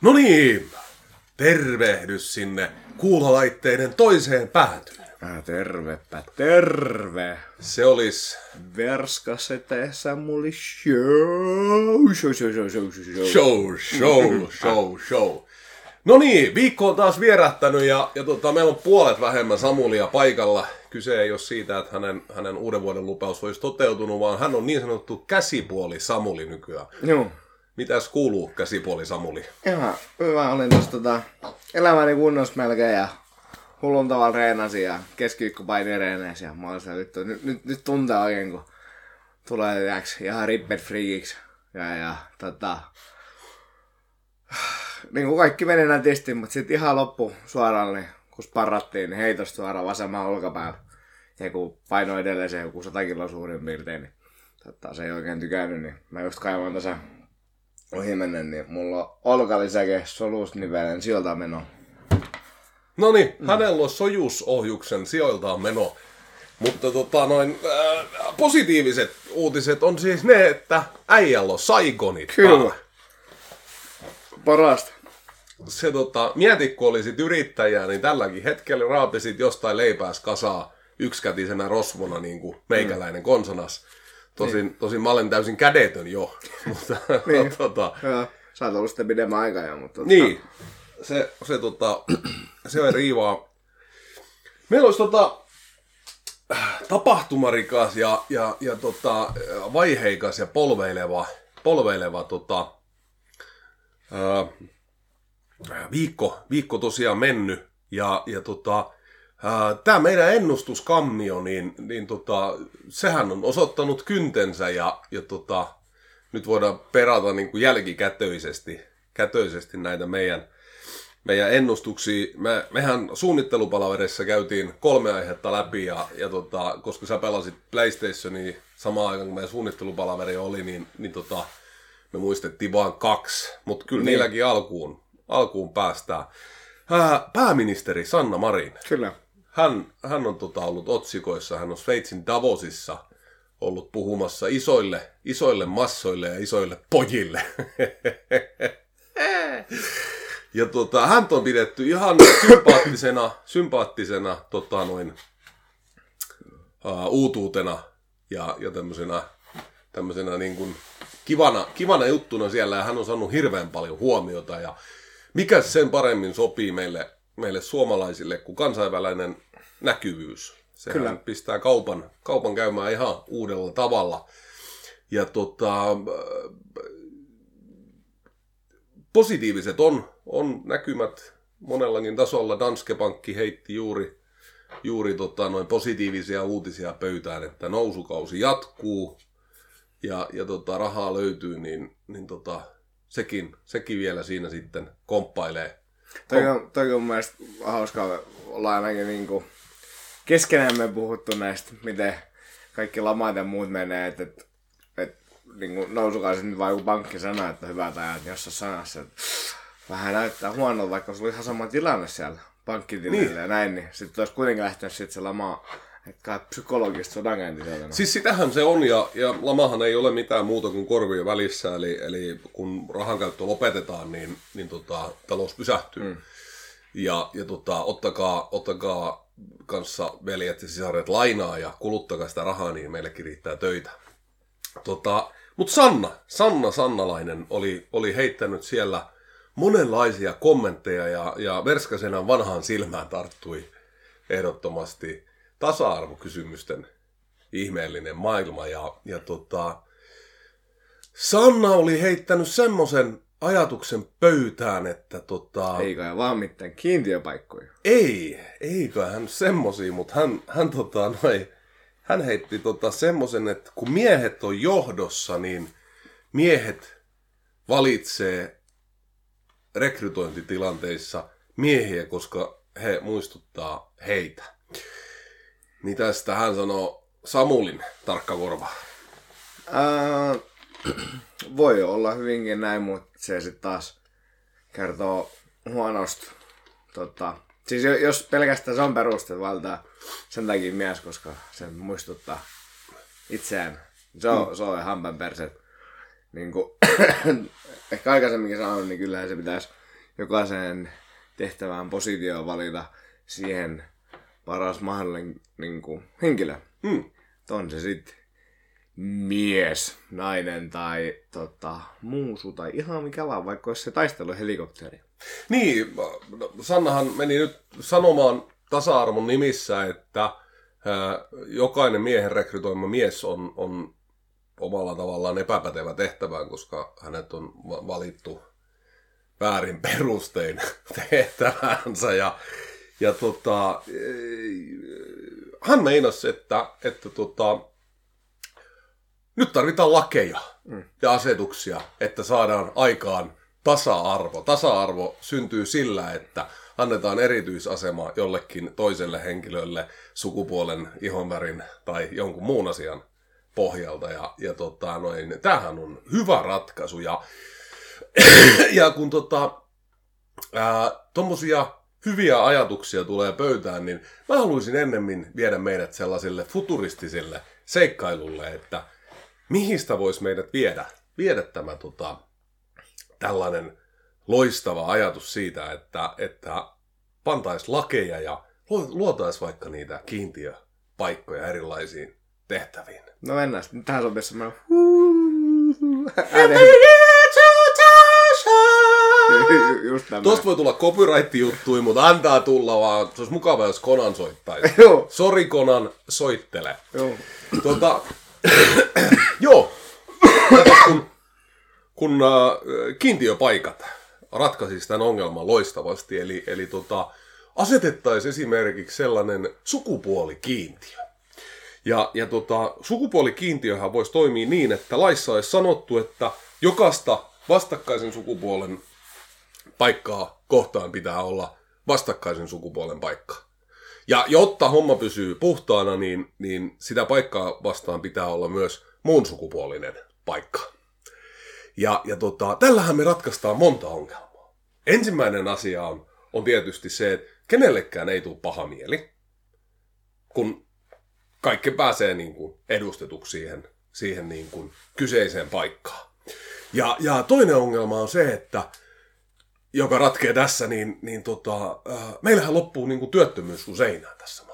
No niin, tervehdys sinne kuulolaitteiden toiseen päätyyn. Äh, tervepä, terve. Se olisi Verskasete Samuli show. Show, show, show, show, show. show, show, show, show. No niin, viikko on taas vierähtänyt ja, ja tota, meillä on puolet vähemmän Samulia paikalla. Kyse ei ole siitä, että hänen, hänen uuden vuoden lupaus olisi toteutunut, vaan hän on niin sanottu käsipuoli Samuli nykyään. Joo. Mitäs kuuluu käsipuoli Samuli? Ihan hyvä. Olin tossa tota, elämäni kunnossa melkein ja hullun tavalla reenasin ja keskiviikko paini reeneissä ja mä olin vittu, nyt, nyt, nyt tuntee oikein kun tulee tiiäks, ihan rippet friikiksi. Ja, ja tota, niin kuin kaikki meni nätisti, mutta sitten ihan loppu suoraan, niin kun sparrattiin, niin heitosta suoraan vasemman olkapäällä. Ja kun paino edelleen se joku 100 kiloa suurin piirtein, niin tota, se ei oikein tykännyt, niin mä just kaivoin tässä ohi menen, niin mulla on olkalisäke, solusnivelen, sieltä meno. No niin, mm. hänellä on sojusohjuksen sijoiltaan meno. Mutta tota, noin, äh, positiiviset uutiset on siis ne, että äijällä on saigonit Kyllä. päällä. Parasta. Se tota, mieti, kun olisit yrittäjää, niin tälläkin hetkellä raapisit jostain leipääs kasaa yksikätisenä rosvona, niin kuin meikäläinen konsonas. Tosin, niin. tosin mä olen täysin kädetön jo, mutta Niin. tota, Joo, sä oot ollut sitten pidemmän aikaa jo, mutta... tota, niin, se, se, tota, se on riivaa. Meillä olisi tota, tapahtumarikas ja, ja, ja tota, vaiheikas ja polveileva, polveileva tota, ää, viikko, viikko tosiaan mennyt. Ja, ja tota, tämä meidän ennustuskammio, niin, niin tota, sehän on osoittanut kyntensä ja, ja tota, nyt voidaan perata niin kuin jälkikätöisesti kätöisesti näitä meidän, meidän ennustuksia. Me, mehän suunnittelupalaverissa käytiin kolme aihetta läpi ja, ja tota, koska sä pelasit PlayStationia samaan aikaan kun meidän suunnittelupalaveri oli, niin, niin tota, me muistettiin vain kaksi, mutta kyllä niin. niilläkin alkuun, alkuun päästään. Ää, Pääministeri Sanna Marin, Kyllä. Hän, hän on tota, ollut otsikoissa, hän on Sveitsin Davosissa ollut puhumassa isoille, isoille massoille ja isoille pojille. ja tota, hän on pidetty ihan sympaattisena, sympaattisena tota, noin, uh, uutuutena ja, ja tämmöisenä, tämmöisenä niin kuin kivana, kivana juttuna siellä ja hän on saanut hirveän paljon huomiota ja mikä sen paremmin sopii meille, meille suomalaisille kuin kansainvälinen näkyvyys. Sehän Kyllä. pistää kaupan, kaupan käymään ihan uudella tavalla. Ja tota, positiiviset on, on näkymät monellakin tasolla. Danske Pankki heitti juuri, juuri tota, noin positiivisia uutisia pöytään, että nousukausi jatkuu ja, ja tota, rahaa löytyy, niin, niin tota, sekin, sekin vielä siinä sitten komppailee. Toi on, toi on mun mielestä hauskaa olla ainakin niinku keskenämme puhuttu näistä, miten kaikki lamat ja muut menee, että et, et, niinku nousukausi nyt vaan joku pankki sanoo, että hyvät ajat jossain sanassa, että vähän näyttää huonolta, vaikka se oli ihan sama tilanne siellä pankkitilillä Niin. niin. ja näin, niin sitten olisi kuitenkin lähtenyt sit se lama, että psykologista sodankäynti sieltä. No. Siis sitähän se on, ja, ja lamahan ei ole mitään muuta kuin korvien välissä, eli, eli kun rahankäyttö lopetetaan, niin, niin tota, talous pysähtyy. Mm. Ja, ja tota, ottakaa, ottakaa kanssa veljet ja sisaret lainaa ja kuluttakaa sitä rahaa, niin meillekin riittää töitä. Tota, Mutta Sanna, Sanna Sannalainen oli, oli heittänyt siellä monenlaisia kommentteja ja, ja Verskasena vanhaan silmään tarttui ehdottomasti tasa-arvokysymysten ihmeellinen maailma. Ja, ja tota, Sanna oli heittänyt semmoisen ajatuksen pöytään, että tota, Ei kai vaan mitään kiintiöpaikkoja. ei, eikö hän semmosia, mutta hän, hän, tota, noi, hän heitti tota semmoisen, että kun miehet on johdossa, niin miehet valitsee rekrytointitilanteissa miehiä, koska he muistuttaa heitä. Niin tästä hän sanoo Samulin tarkka korva. Ää, voi olla hyvinkin näin, mutta se sitten taas kertoo huonosta. Tota, siis jo- jos pelkästään se on peruste valtaa sen takia mies, koska se muistuttaa itseään. Se on, mm. se on ihan perse. Niin kuin, ehkä aikaisemminkin sanonut, niin kyllähän se pitäisi jokaisen tehtävään positioon valita siihen paras mahdollinen niin kuin, henkilö. Mm. On se sitten mies, nainen tai tota, muusu tai ihan mikä vaan, vaikka olisi se taisteluhelikopteri. Niin, no, Sannahan meni nyt sanomaan tasa-arvon nimissä, että jokainen miehen rekrytoima mies on, on omalla tavallaan epäpätevä tehtävään, koska hänet on va- valittu väärin perustein tehtävänsä. Ja, ja tota, hän meinasi, että, että tota, nyt tarvitaan lakeja ja asetuksia, että saadaan aikaan tasa-arvo. Tasa-arvo syntyy sillä, että annetaan erityisasema jollekin toiselle henkilölle sukupuolen, ihonvärin tai jonkun muun asian pohjalta. Ja, ja tota, noin, tämähän on hyvä ratkaisu. Ja, ja kun tota, ää, tommosia hyviä ajatuksia tulee pöytään, niin mä haluaisin ennemmin viedä meidät sellaiselle futuristiselle seikkailulle, että mihin sitä voisi meidät viedä, viedä tämä tota, tällainen loistava ajatus siitä, että, että pantaisi lakeja ja luotaisi vaikka niitä kiintiöpaikkoja erilaisiin tehtäviin. No mennään sitten tähän sopii semmoinen Just tämä. Tuosta voi tulla copyright-juttui, mutta antaa tulla vaan. Se olisi mukava, jos Konan soittaisi. Joo. Sori Konan, soittele. Joo. Tuota, joo, kun, kun äh, kiintiöpaikat ratkaisisi tämän ongelman loistavasti, eli, eli tota, asetettaisiin esimerkiksi sellainen sukupuolikiintiö. Ja, ja tota, sukupuolikiintiöhän voisi toimia niin, että laissa olisi sanottu, että jokaista vastakkaisen sukupuolen paikkaa kohtaan pitää olla vastakkaisen sukupuolen paikka. Ja jotta homma pysyy puhtaana, niin, niin sitä paikkaa vastaan pitää olla myös muun sukupuolinen paikka. Ja, ja tota, tällähän me ratkaistaan monta ongelmaa. Ensimmäinen asia on, on tietysti se, että kenellekään ei tule paha mieli, kun kaikki pääsee niin kuin edustetuksi siihen, siihen niin kuin kyseiseen paikkaan. Ja, ja toinen ongelma on se, että joka ratkee tässä, niin, niin tota, äh, meillähän loppuu niin kuin työttömyys kuin seinään tässä.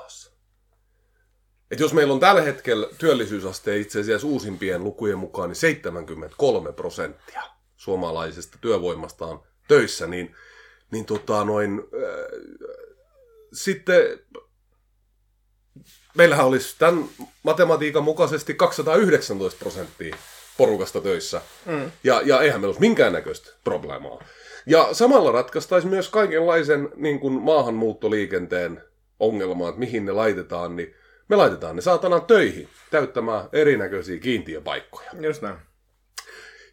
Et jos meillä on tällä hetkellä työllisyysaste itse asiassa uusimpien lukujen mukaan niin 73 prosenttia suomalaisesta työvoimasta on töissä, niin, niin tota noin, äh, sitten meillähän olisi tämän matematiikan mukaisesti 219 prosenttia porukasta töissä. Mm. Ja, ja eihän meillä olisi minkäännäköistä probleemaa. Ja samalla ratkaistaisiin myös kaikenlaisen niin kuin maahanmuuttoliikenteen ongelmaa, että mihin ne laitetaan, niin me laitetaan ne saatana töihin täyttämään erinäköisiä kiintiöpaikkoja. Just näin.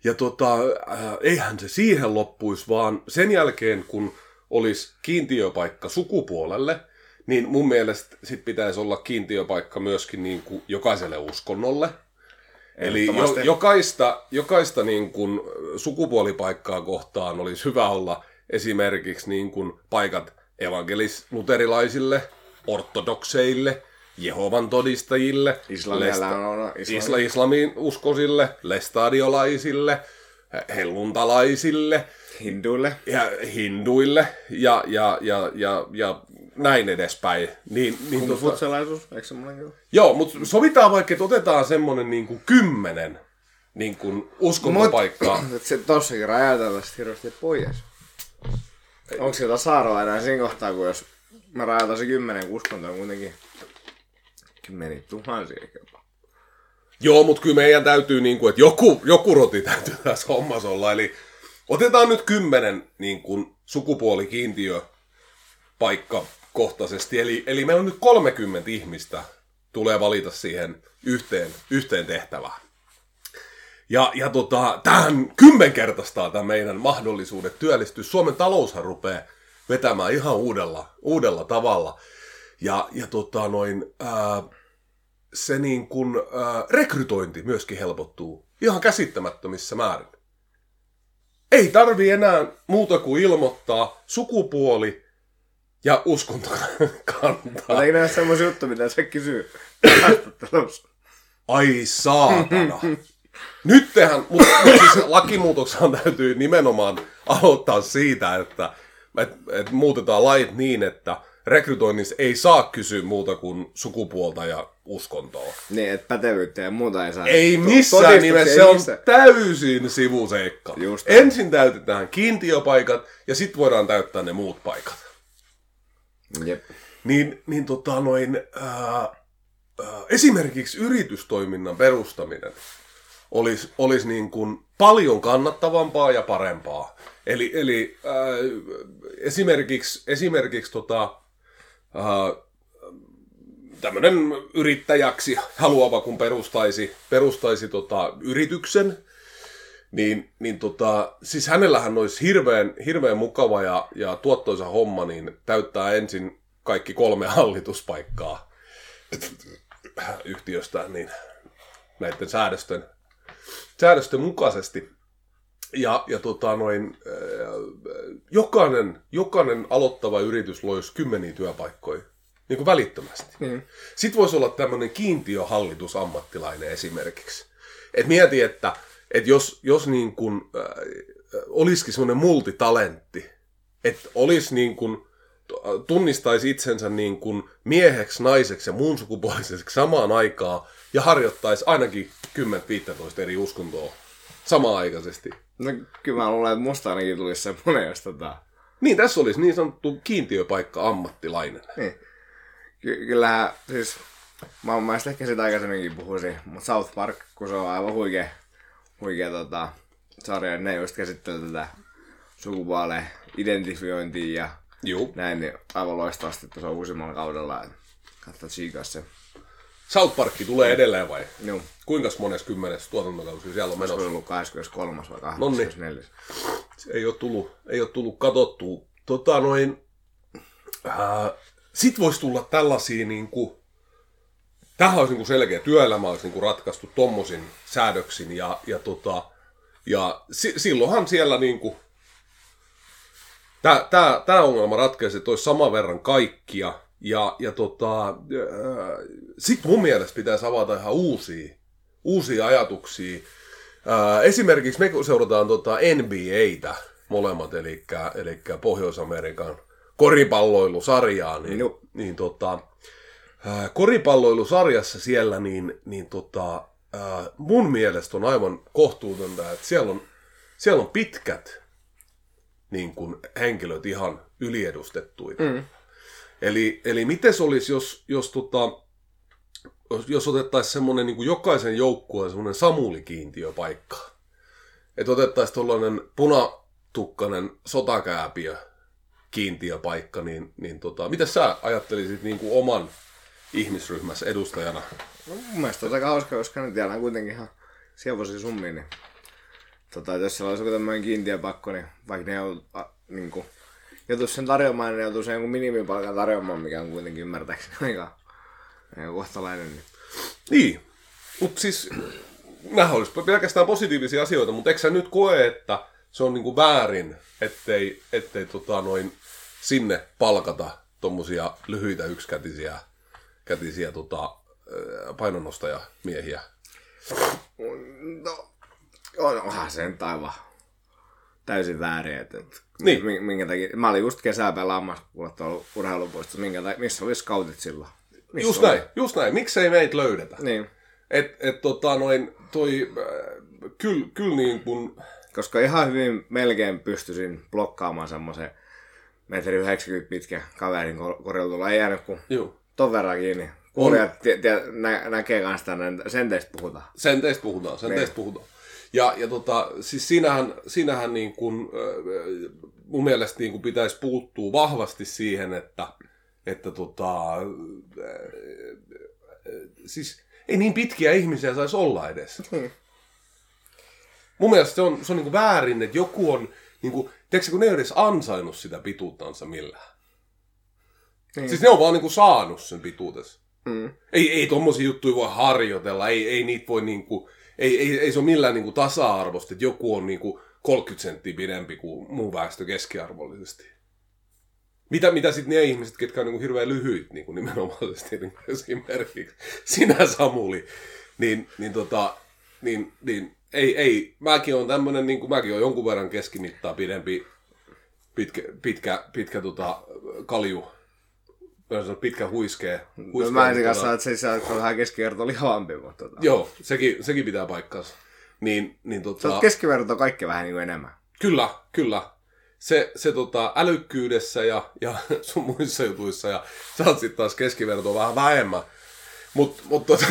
Ja tota, äh, eihän se siihen loppuisi, vaan sen jälkeen, kun olisi kiintiöpaikka sukupuolelle, niin mun mielestä sit pitäisi olla kiintiöpaikka myöskin niin kuin jokaiselle uskonnolle. Eli jo, jokaista, jokaista niin kuin sukupuolipaikkaa kohtaan olisi hyvä olla esimerkiksi niin kuin paikat evankelis-luterilaisille, ortodokseille, Jehovan todistajille, islam. isla, islamin uskosille, lestadiolaisille, helluntalaisille Hinduille. ja hinduille ja, ja, ja, ja, ja näin edespäin. Niin, niin Futsalaisuus, eikö semmoinen joo, mutta sovitaan vaikka, että otetaan semmonen niin kuin kymmenen niin kuin uskontopaikkaa. Mut se tossakin rajatellaan sit hirveästi pois. Onko se tasa-arvoa enää siinä kohtaa, kun jos mä rajataisin kymmenen kun uskonto on kuitenkin kymmeniä tuhansia jopa. Joo, mutta kyllä meidän täytyy, niin kuin, että joku, joku roti täytyy tässä hommassa olla. Eli otetaan nyt kymmenen niin kuin, sukupuolikiintiö paikka kohtaisesti. Eli, eli meillä on nyt 30 ihmistä tulee valita siihen yhteen, yhteen tehtävään. Ja, ja tota, tähän kymmenkertaistaa tämä meidän mahdollisuudet työllistyä. Suomen taloushan rupeaa vetämään ihan uudella, uudella tavalla. Ja, ja tota noin, ää, se niin kun, ää, rekrytointi myöskin helpottuu ihan käsittämättömissä määrin. Ei tarvi enää muuta kuin ilmoittaa sukupuoli ja uskonto kantaa. Oletko näe semmoisia juttu, mitä se kysyy haastattelussa? Ai saatana. Nyt tehän, mutta mut siis lakimuutoksen täytyy nimenomaan aloittaa siitä, että et, et muutetaan lait niin, että rekrytoinnissa ei saa kysyä muuta kuin sukupuolta ja uskontoa. Niin, että pätevyyttä ja muuta ei saa. Ei missään nimessä, se on missään. täysin sivuseikka. Just. Ensin täytetään kiintiöpaikat ja sitten voidaan täyttää ne muut paikat. Jep. Niin, niin tota noin, ää, ää, esimerkiksi yritystoiminnan perustaminen olisi, olisi niin kuin paljon kannattavampaa ja parempaa. Eli, eli ää, esimerkiksi, esimerkiksi tota, tämmöinen yrittäjäksi haluava, kun perustaisi, perustaisi tota, yrityksen, niin, niin tota, siis hänellähän olisi hirveän, hirveän mukava ja, ja tuottoisa homma, niin täyttää ensin kaikki kolme hallituspaikkaa yhtiöstään, niin näiden säädösten, säädösten mukaisesti. Ja, ja tota noin, jokainen, jokainen aloittava yritys loisi kymmeniä työpaikkoja niin kuin välittömästi. Niin. Sitten voisi olla tämmöinen kiintiöhallitusammattilainen esimerkiksi. Et mieti, että et jos, jos niin kuin, äh, olisikin semmoinen multitalentti, että olisi niin kuin, tunnistaisi itsensä niin kuin mieheksi, naiseksi ja muun sukupuoliseksi samaan aikaan ja harjoittaisi ainakin 10-15 eri uskontoa samaan aikaisesti. No kyllä mä luulen, että musta ainakin tulisi semmonen, jos tota... Niin, tässä olisi niin sanottu kiintiöpaikka ammattilainen. Niin. Ky- kyllähän, siis... Mä oon mielestä ehkä sitä aikaisemminkin puhuisin, mutta South Park, kun se on aivan huikea, huikea tota, sarja, ne just käsittelee tätä sukupuolen identifiointia ja Juu. näin, niin aivan loistavasti tuossa uusimmalla kaudella. että Katso tsiikas se. South Park tulee edelleen vai? Joo. Kuinka mones kymmenes tuotantokausi siellä on Se menossa? on ollut 23. vai Nonni. 24. Se ei ole tullut, ei ole tullut katsottua. Tota noin, ää, sit voisi tulla tällaisia niinku, tämähän olisi niinku selkeä työelämä olisi niinku ratkaistu tommosin säädöksin ja, ja, tota, ja si, silloinhan siellä tää, tää, tää ongelma ratkeisi, että olisi saman verran kaikkia ja, ja tota, sitten mun mielestä pitäisi avata ihan uusia, uusia ajatuksia. Ää, esimerkiksi me seurataan tota NBAtä molemmat, eli, eli Pohjois-Amerikan koripalloilusarjaa, niin, niin tota, ää, koripalloilusarjassa siellä, niin, niin tota, mun mielestä on aivan kohtuutonta, että siellä on, siellä on pitkät niin kuin, henkilöt ihan yliedustettuina. Mm. Eli, eli miten se olisi, jos, jos, tota, jos, otettaisiin semmoinen niin jokaisen joukkueen semmoinen Samuli-kiintiöpaikka. Että otettaisiin tuollainen punatukkainen sotakääpiö kiintiöpaikka, niin, niin tota, mitä sä ajattelisit niin kuin oman ihmisryhmässä edustajana? No, mun mielestä on aika hauska, koska ne tiedään kuitenkin ihan sievoisia summia, niin tota, jos siellä olisi joku tämmöinen kiintiöpakko, niin vaikka ne a, niin kuin, joutuisi sen tarjoamaan, niin sen jonkun minimipalkan tarjoamaan, mikä on kuitenkin ymmärtääkseni aika, aika kohtalainen. Niin. Niin, mutta siis nämä olisi pelkästään positiivisia asioita, mutta eikö sä nyt koe, että se on niinku väärin, ettei, ettei tota noin sinne palkata tommosia lyhyitä yksikätisiä kätisiä tota, painonnostajamiehiä? No, on, onhan se nyt aivan täysin väärin. Että, että Niin. mi- minkä takia, mä olin just kesää pelaamassa kuule tuolla urheilupuistossa, minkä takia, missä oli scoutit silloin. Missä Just oli? näin, just näin. Miksei meitä löydetä? Niin, Et, et tota noin, toi, äh, kyllä kyl niin kun, koska ihan hyvin melkein pystyisin blokkaamaan semmoisen metri 90 pitkä kaverin kor- korjautulla. Ei jäänyt kuin juu, ton verran kiinni. Kuulijat nä, näkee kanssa tänne, sen teistä puhutaan. sen teistä puhutaan, sen Niin. teistä puhutaan. Ja, ja tota, siis siinähän, siinähän niin äh, mun mielestä niin kun pitäisi puuttua vahvasti siihen, että, että tota, siis ei niin pitkiä ihmisiä saisi olla edes. Hmm. Mun mielestä se on, se on niin väärin, että joku on, niin kuin, tiedätkö, kun ne ei edes ansainnut sitä pituuttansa millään. Niin. Siis ne on vaan niin kuin saanut sen pituutessa. Mm. Ei, ei tommosia juttuja voi harjoitella, ei, ei niitä voi niinku, ei, ei, ei se ole millään niinku tasa-arvosta, että joku on niinku 30 senttiä pidempi kuin muu väestö keskiarvollisesti. Mitä, mitä sitten ne ihmiset, ketkä on niinku hirveän lyhyit niinku nimenomaisesti, niin esimerkiksi sinä Samuli, niin, niin, tota, niin, niin ei, ei. Mäkin on tämmönen, niin kuin, mäkin on jonkun verran keskimittaa pidempi, pitkä, pitkä, pitkä tota, kalju. Mä sanon, pitkä huiskee. No, huiskee mä en kanssa, että se se on vähän keskiverto lihavampi, mutta tota. Joo, sekin, sekin pitää paikkansa. Niin, niin Se tota, on keskiverto kaikki vähän niin kuin enemmän. Kyllä, kyllä. Se, se tota, älykkyydessä ja, ja sun muissa jutuissa ja sä oot sit taas keskivertoa vähän vähemmän. Mutta mut, tota,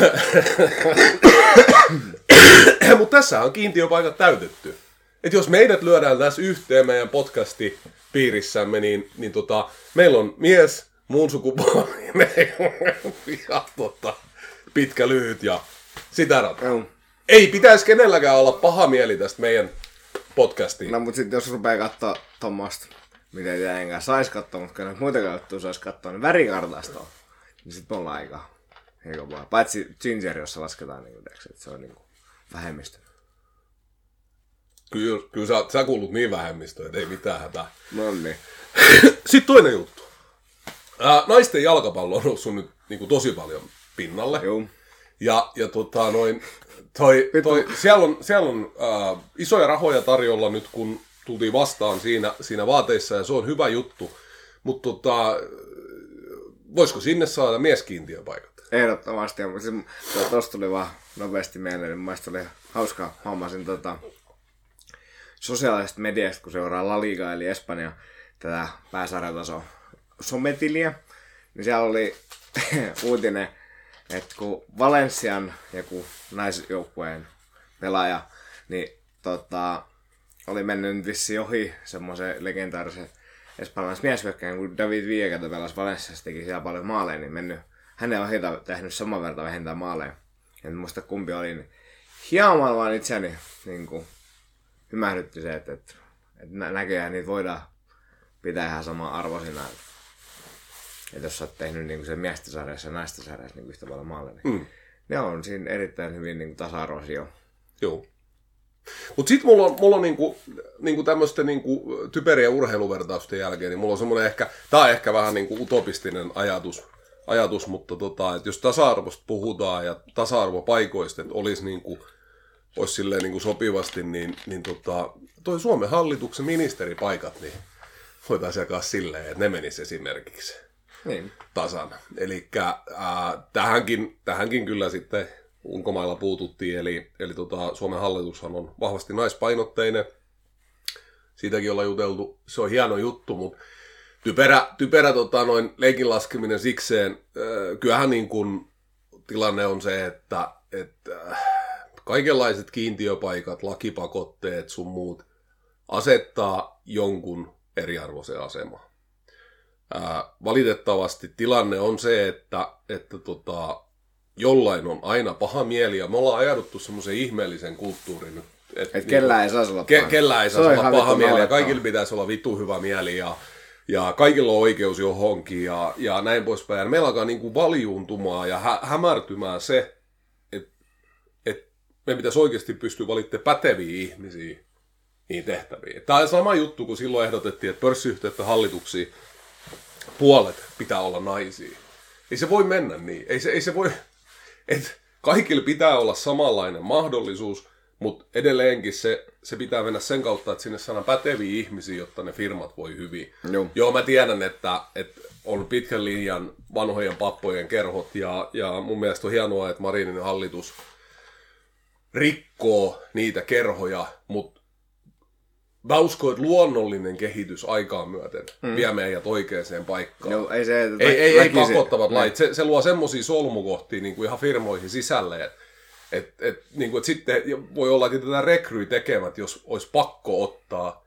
mut tässä on kiintiöpaikat täytetty. Et jos meidät lyödään tässä yhteen meidän podcasti piirissämme, niin, niin tota, meillä on mies, muun sukupuolinen ja tota, pitkä, lyhyt ja sitä rata. Joo. Ei pitäisi kenelläkään olla paha mieli tästä meidän podcastiin. No mut sitten jos rupeaa katsoa tuommoista, mitä ei tietenkään saisi katsoa, mutta kyllä muitakaan juttuja saisi katsoa, niin värikartastoa. Niin sit me ollaan aika heikompaa. Paitsi Ginger, jossa lasketaan, niin kuin, että se on niin kuin vähemmistö. Kyllä, kyllä sä, sä kuulut niin vähemmistöön, että ei mitään hätää. No niin. Sitten toinen juttu. Ää, naisten jalkapallo on noussut nyt niin kuin tosi paljon pinnalle. Joo. Ja, ja tota, noin, toi, toi, siellä on, siellä on ää, isoja rahoja tarjolla nyt, kun tultiin vastaan siinä, siinä vaateissa, ja se on hyvä juttu. Mutta tota, voisiko sinne saada mieskiintiöpaikat? Ehdottomasti. Ja siis, tuli vaan nopeasti mieleen, niin mun mielestä oli hauskaa. Hommasin tota, sosiaalisesta mediasta, kun seuraa La Liga, eli Espanja, tätä pääsarjataso sometiliä, niin siellä oli uutinen, että kun Valensian joku naisjoukkueen pelaaja, niin tota, oli mennyt nyt vissiin ohi semmoisen legendaarisen espanjalaisen mieshyökkäjän, kun David joka pelasi Valenssiassa, teki siellä paljon maaleja, niin mennyt hänen ohjelta tehnyt saman verran vähentää maaleja. En muista kumpi oli, niin hieman vaan itseäni niin kuin, hymähdytti se, että, että, että nä- näköjään niitä voidaan pitää ihan sama arvoisina. Että, että jos sä oot tehnyt niin kuin sen miesten sarjassa ja naisten sarjassa niin yhtä paljon maaleja, niin Mm. ne on siinä erittäin hyvin niin kuin tasa-arvoisia. Joo. Mutta sitten mulla on, mulla on niinku, niinku tämmöisten niinku typeriä urheiluvertausten jälkeen, niin mulla on semmoinen ehkä, tää on ehkä vähän niinku utopistinen ajatus, ajatus mutta tota, että jos tasa-arvosta puhutaan ja tasa-arvopaikoista, että olisi niinku, olisi silleen niinku sopivasti, niin, niin tota, toi Suomen hallituksen ministeripaikat, niin voitaisiin jakaa silleen, että ne menis esimerkiksi Niin. tasan. Eli tähänkin, tähänkin kyllä sitten ulkomailla puututtiin, eli, eli tota, Suomen hallitushan on vahvasti naispainotteinen. Siitäkin ollaan juteltu, se on hieno juttu, mutta typerä, typerä tota, noin leikin laskeminen sikseen. Äh, kyllähän niin kun, tilanne on se, että, että äh, kaikenlaiset kiintiöpaikat, lakipakotteet sun muut asettaa jonkun eriarvoiseen asemaan. Ää, valitettavasti tilanne on se, että, että tota, jollain on aina paha mieli, ja me ollaan ajauduttu semmoisen ihmeellisen kulttuurin nyt. Et, Että kellään ei saisi olla ke, paha. kellään ei on olla paha mieli, ja kaikilla pitäisi olla vittu hyvä mieli, ja, ja kaikilla on oikeus johonkin, ja, ja näin poispäin. Ja meillä alkaa niinku valjuuntumaan ja hä, hämärtymään se, että et me pitäisi oikeasti pystyä valittamaan päteviä ihmisiä niihin tehtäviin. Tämä on sama juttu, kun silloin ehdotettiin, että pörssiyhtiöiden hallituksia puolet pitää olla naisia. Ei se voi mennä niin. Ei se, ei se voi... Et kaikilla pitää olla samanlainen mahdollisuus, mutta edelleenkin se, se pitää mennä sen kautta, että sinne saadaan päteviä ihmisiä, jotta ne firmat voi hyvin. Joo. Joo, mä tiedän, että, että on pitkän linjan vanhojen pappojen kerhot ja, ja mun mielestä on hienoa, että Marinin hallitus rikkoo niitä kerhoja, mutta mä uskon, että luonnollinen kehitys aikaan myöten mm. vie meidät oikeaan paikkaan. Joo, ei se... Ei, ei, ei pakottavat Niin. lait. Se, se luo semmoisia solmukohtia niin kuin ihan firmoihin sisälle, että et, et, niin kuin, et sitten voi olla, että tätä rekryy tekemät, jos olisi pakko ottaa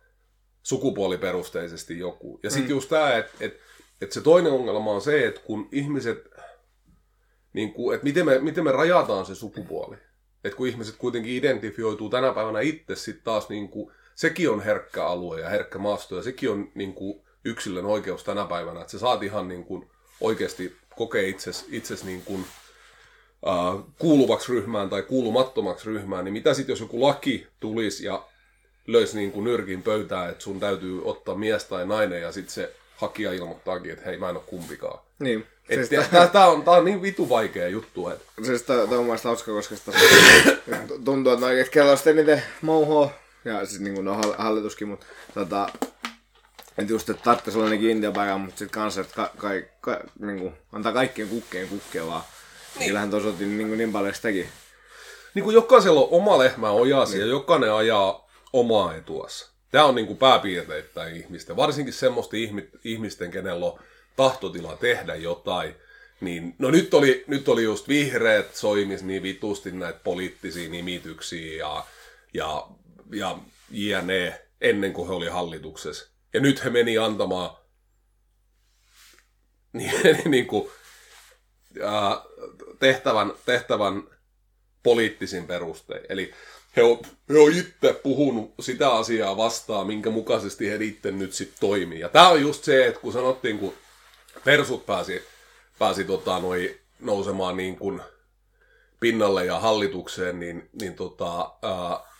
sukupuoliperusteisesti joku. Ja sitten mm. just tämä, että et, et se toinen ongelma on se, että kun ihmiset, niin kuin, että miten me, miten me rajataan se sukupuoli. Että kun ihmiset kuitenkin identifioituu tänä päivänä itse sitten taas, niin kuin, sekin on herkkä alue ja herkkä maasto ja sekin on niin kuin, yksilön oikeus tänä päivänä, että sä saat ihan niin kuin, oikeasti kokea itses, itses niin kuin, äh, kuuluvaksi ryhmään tai kuulumattomaksi ryhmään, niin mitä sitten jos joku laki tulisi ja löisi niin kuin nyrkin pöytään, että sun täytyy ottaa mies tai nainen ja sitten se hakija ilmoittaakin, että hei mä en ole kumpikaan. Niin. Siis tää, tää, on, tää on niin vitu vaikea juttu, että siis toi on mielestäni hauska, koska sitä tuntuu, että oikein kello sitten niitä mouhoa, ja siis niin kuin no hall- hallituskin, mutta tota, että just, että tarvitsisi olla ne kiintiöpäivä, mutta sitten kanssa, että ka, ka, ka, niin kuin, antaa kaikkien kukkeen kukkia vaan. Niin. Kyllähän tuossa otin niin, kuin niin paljon sitäkin. niin kuin jokaisella on oma lehmä ojasi ja jokainen ajaa omaa etuassa. Tämä on niin kuin pääpiirteittäin ihmisten, varsinkin semmoisten ihmi- ihmisten, kenellä on tahtotila tehdä jotain. Niin, no nyt oli, nyt oli just vihreät soimis niin vitusti näitä poliittisia nimityksiä ja, ja, ja jne. ennen kuin he oli hallituksessa. Ja nyt he meni antamaan niin, niin kuin, ää, tehtävän, tehtävän poliittisin perustein. Eli he on, he on itse puhunut sitä asiaa vastaan, minkä mukaisesti he itse nyt sitten toimii. Ja tämä on just se, että kun sanottiin, kun persut pääsi, pääsi tota, noi, nousemaan niin kuin pinnalle ja hallitukseen, niin, niin tota, ää,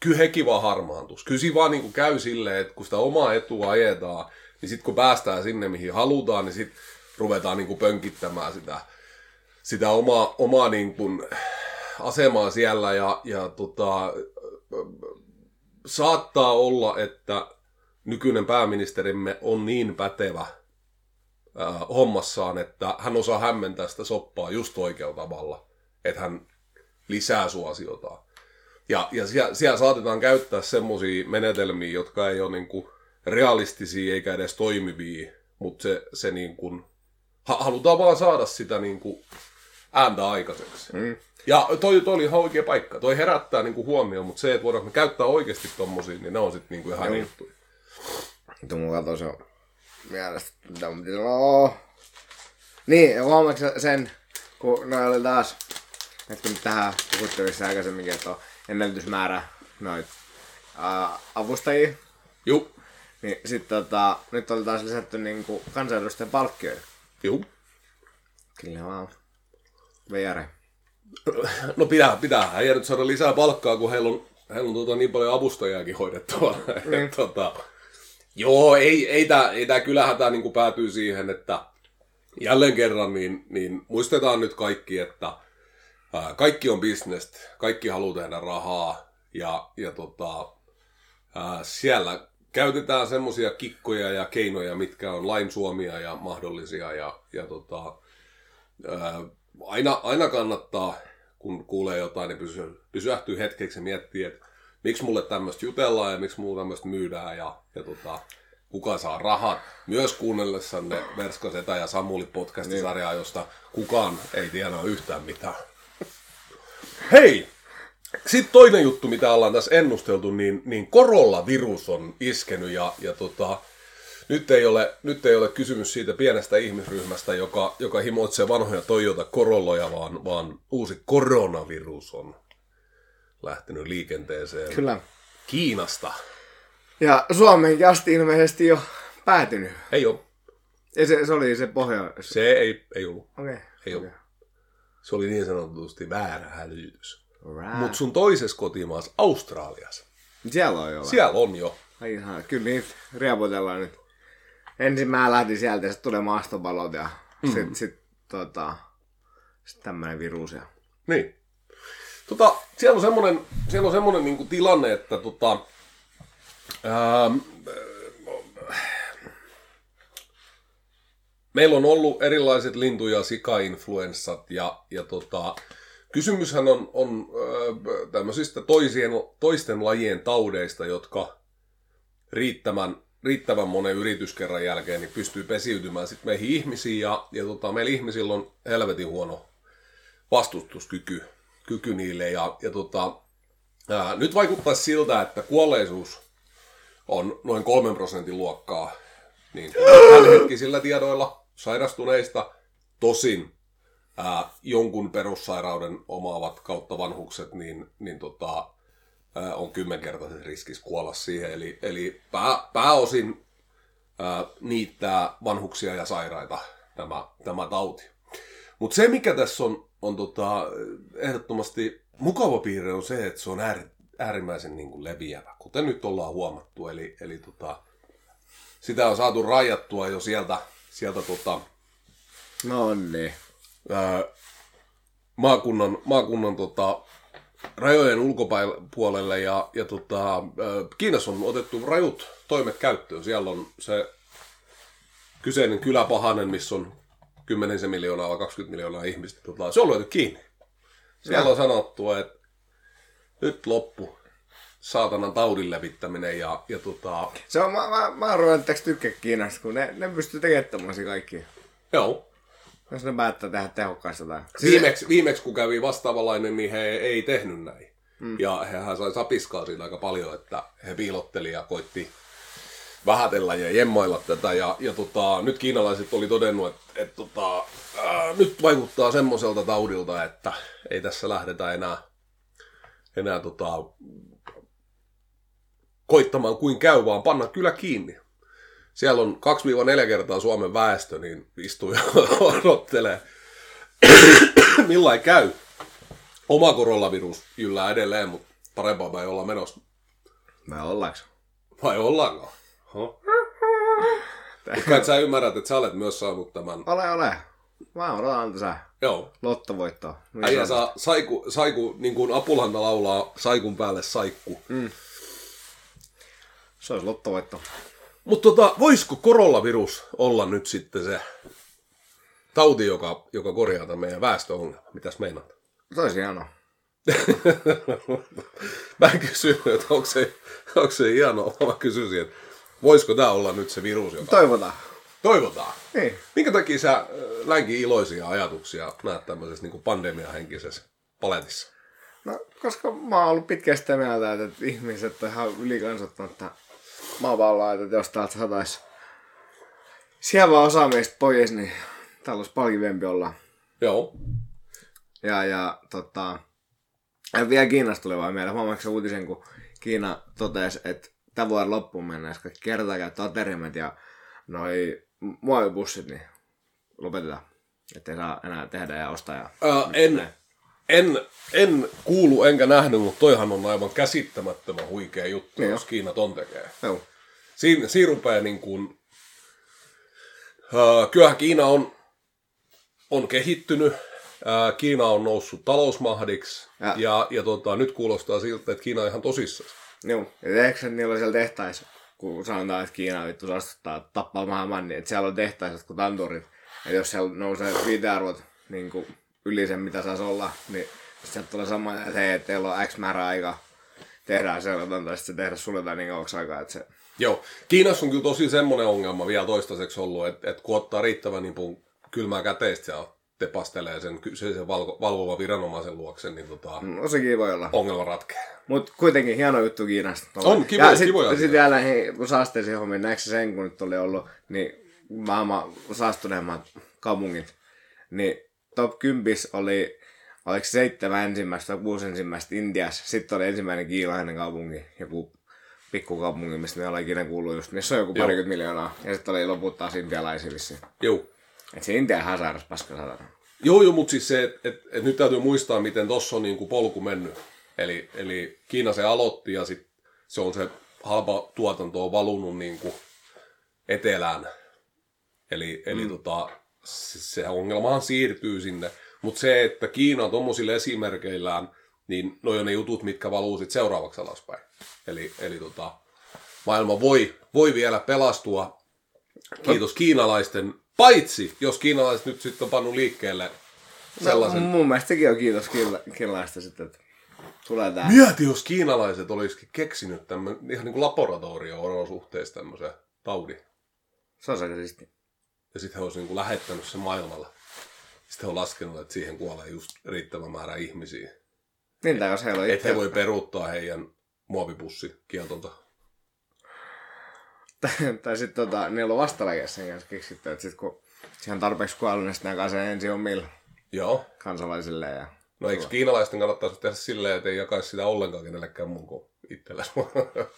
kyllä hekin vaan harmaantus. Kyllä siinä vaan niin kuin käy silleen, että kun sitä omaa etua ajetaan, niin sitten kun päästään sinne, mihin halutaan, niin sitten ruvetaan niin kuin pönkittämään sitä, sitä omaa, omaa kuin asemaa siellä ja, ja tota, saattaa olla, että nykyinen pääministerimme on niin pätevä hommassaan, että hän osaa hämmentää sitä soppaa just oikealla tavalla, että hän lisää suosiotaan. Ja, ja siellä, siellä saatetaan käyttää semmoisia menetelmiä, jotka ei ole niinku realistisia eikä edes toimivia, mutta se, se niinku, ha, halutaan vaan saada sitä niinku ääntä aikaiseksi. Mm. Ja toi, toi oli ihan oikea paikka. Toi herättää niinku huomioon, mutta se, että voidaanko me käyttää oikeasti tommosia, niin ne on sitten niinku ihan eri juttuja. Mutta mun kato se mielestä, olla. Niin, huomaatko sen, kun noi oli taas, että nyt tähän puhuttiin aikaisemminkin, että on ennätysmäärä noit ää, avustajia, Juu, niin sit tota, nyt oli taas lisätty niinku kansanedustajien palkkioita. juu. Kyllä vaan. VR. No pitää, pitää heidän nyt saada lisää palkkaa, kun heillä on, heillä on tota niin paljon avustajiakin hoidettavana. Mm. tota, joo, ei, ei tämä ei tää, kyllähän tämä niinku päätyy siihen, että jälleen kerran niin, niin muistetaan nyt kaikki, että ää, kaikki on bisnestä, kaikki haluaa tehdä rahaa ja, ja tota, ää, siellä käytetään semmoisia kikkoja ja keinoja, mitkä on lain suomia ja mahdollisia ja, ja tota, ää, aina, aina kannattaa, kun kuulee jotain, niin pysy, pysähtyy hetkeksi ja miettii, että miksi mulle tämmöistä jutellaan ja miksi mulle tämmöistä myydään ja, ja tota, kuka saa rahat. Myös kuunnellessanne Verska Setä ja Samuli podcastisarjaa, josta kukaan ei tiedä yhtään mitään. Hei! Sitten toinen juttu, mitä ollaan tässä ennusteltu, niin, niin korollavirus on iskenyt ja, ja tota, nyt, ei ole, nyt ei ole kysymys siitä pienestä ihmisryhmästä, joka, joka himoitsee vanhoja Toyota Corolloja, vaan, vaan uusi koronavirus on lähtenyt liikenteeseen Kyllä. Kiinasta. Ja Suomenkin asti ilmeisesti jo päätynyt. Ei ole. Ja se, se oli se pohja. Se ei, ei ollut. Okei. Okay. Ei ollut. Se oli niin sanotusti väärä hälytys. Right. Mutta sun toisessa kotimaassa, Australiassa, Siellä on jo. siellä on jo. Ai ihan, kyllä niitä riepotellaan nyt. Ensin mä lähdin sieltä ja sitten tulee maastopalot ja mm. sitten sit, tota, sit tämmönen virus. Ja... Niin. Tota, siellä on semmoinen, siellä on semmoinen niinku tilanne, että tota, ää, meillä on ollut erilaiset lintu- ja sika-influenssat ja, ja tota, kysymyshän on, on ää, tämmöisistä toisien, toisten lajien taudeista, jotka riittävän, riittävän monen yrityskerran jälkeen niin pystyy pesiytymään sitten meihin ihmisiin ja, ja tota, meillä ihmisillä on helvetin huono vastustuskyky kyky niille. Ja, ja tota, ää, nyt vaikuttaisi siltä, että kuolleisuus on noin kolmen prosentin luokkaa niin tämänhetkisillä tiedoilla sairastuneista. Tosin ää, jonkun perussairauden omaavat kautta vanhukset, niin, niin tota, ää, on kymmenkertaisen riskissä kuolla siihen. Eli, eli pää, pääosin ää, niittää vanhuksia ja sairaita tämä, tämä tauti. Mutta se, mikä tässä on, on tota, ehdottomasti mukava piirre, on se, että se on äär, äärimmäisen niin kuin leviävä, kuten nyt ollaan huomattu. Eli, eli tota, sitä on saatu rajattua jo sieltä, sieltä tota, No niin. ää, maakunnan, maakunnan tota, rajojen ulkopuolelle ja, ja tota, ää, Kiinassa on otettu rajut toimet käyttöön. Siellä on se kyseinen kylä Pahanen, missä on 10 miljoonaa vai 20 miljoonaa ihmistä. Tota, se on lyöty kiinni. Siellä on sanottu, että nyt loppu saatanan taudin levittäminen ja, ja tota, Se on, mä, mä, mä oon ruvennut tykkää Kiinasta, kun ne, ne pystyy tekemään tommosia kaikki. joo, Jos ne päättää tehdä tehokkaasti jotain. Viimeksi, viimeksi kun kävi vastaavanlainen, niin he ei tehnyt näin. Mm. Ja hehän sai sapiskaa siitä aika paljon, että he piilotteli ja koitti vähätellä ja jemmoilla tätä. Ja, ja tota, nyt kiinalaiset oli todennut, että, että tota, ää, nyt vaikuttaa semmoiselta taudilta, että ei tässä lähdetä enää, enää tota, koittamaan kuin käy, vaan panna kyllä kiinni. Siellä on 2-4 kertaa Suomen väestö, niin istuu ja odottelee, millain käy. Oma koronavirus yllää edelleen, mutta parempaa me ei olla menossa. Mä ollaanko? Vai ollaanko? Huh? Mutta kai sä ymmärrät, että sä olet myös saanut tämän. Ole, ole. Mä odotan tässä Joo. lottovoittoa. Niin Äijä saa saiku, saiku, niin kuin Apulanta laulaa saikun päälle saikku. Mm. Se olisi lottovoitto. Mutta tota, voisiko koronavirus olla nyt sitten se tauti, joka, joka korjaa tämän meidän väestöongelman? Mitäs meinaat? Se olisi hienoa. Mä en kysynyt, että onko se, onko se hienoa, mä kysyisin, että voisiko tämä olla nyt se virus, joka Toivotaan. toivotaan. Niin. Minkä takia sä äh, länkin iloisia ajatuksia näet tämmöisessä niin pandemiahenkisessä paletissa? No, koska mä oon ollut pitkään sitä mieltä, että ihmiset on ihan ylikansoittamatta maapalloa, että jos täältä satais siellä osa meistä pois, niin täällä olisi paljon kivempi olla. Joo. Ja, ja tota, ja vielä Kiinasta tuli vaan mieleen. Huomaatko se uutisen, kun Kiina totesi, että tämän vuoden loppuun mennessä kaikki kertakäyttöaterimet ja noi muovipussit, niin lopetetaan. Että ei saa enää tehdä ja ostaa. Ja... Ää, en, en, en kuulu enkä nähnyt, mutta toihan on aivan käsittämättömän huikea juttu, Niin jos Kiina ton tekee. Joo. Siinä, siinä rupeaa niin kuin, uh, kyllähän Kiina on, on kehittynyt, uh, Kiina on noussut talousmahdiksi, ja, Ja. ja, tota, nyt kuulostaa siltä, että Kiina on ihan tosissaan. Joo. Ja tehdäänkö niillä siellä tehtaissa, kun sanotaan, että Kiina vittu saastuttaa tappaa maailman, niin että siellä on tehtaissa kun tanturit. Ja jos siellä nousee viitearvot niin kuin yli sen, mitä saisi olla, niin sieltä tulee sama, että hei, että teillä on X määrä aika tehdään seurantaa, sitten se tehdä suljetaan niin kauaksi aikaa, että se... Joo, Kiinassa on kyllä tosi semmoinen ongelma vielä toistaiseksi ollut, että, että kun ottaa riittävän niin kylmää käteistä ja tepastelee sen kyseisen valko, valvova viranomaisen luokse, niin tota, No sekin voi olla. ongelma ratkeaa. Mutta kuitenkin hieno juttu Kiinasta. On, kivoja- ja sit, kivoja Sitten vielä hei, kun saasteisiin hommiin, näetkö sen, kun nyt oli ollut, niin maailman saastuneemmat kaupungit, niin top 10 oli, oliko se seitsemän ensimmäistä tai kuusi ensimmäistä Intiassa. Sitten oli ensimmäinen kiinalainen kaupunki, joku pikkukaupunki, mistä me ollaan ikinä kuullut just, missä on joku Joo. parikymmentä miljoonaa. Ja sitten oli loput taas intialaisia vissiin. Joo. Et se Intia ihan sairas paska satana. Joo, joo, mutta siis se, että et, et nyt täytyy muistaa, miten tuossa on niinku polku mennyt. Eli, eli Kiina se aloitti ja sit se on se halpa tuotanto on valunut niinku etelään. Eli, eli mm. tota, se, se ongelmahan siirtyy sinne. Mutta se, että Kiina tuommoisilla esimerkeillään, niin noi on ne jutut, mitkä valuu sit seuraavaksi alaspäin. Eli, eli tota, maailma voi, voi vielä pelastua Kiitos kiinalaisten, paitsi jos kiinalaiset nyt sitten on pannut liikkeelle sellaisen... No, mun mielestä sekin on kiitos kiinala- kiinalaista sitten, että tulee tää. Mieti, jos kiinalaiset olisikin keksinyt tämmöinen ihan niin kuin laboratorio-olosuhteissa tämmöisen taudin. Se on aika siisti. Ja sitten he olisivat niin lähettänyt sen maailmalle. Sitten he on laskenut, että siihen kuolee just riittävä määrä ihmisiä. Tai jos heillä on he voi peruuttaa heidän muovipussikieltonta. tai, tai sitten tota, niillä on vastalääke sen kanssa keksitty, että sit kun siihen on tarpeeksi kuollut, niin sitten sen ensin omille Joo. kansalaisille. Ja... No eikö kiinalaisten kannattaisi tehdä silleen, että ei jakaisi sitä ollenkaan kenellekään muun kuin itsellesi?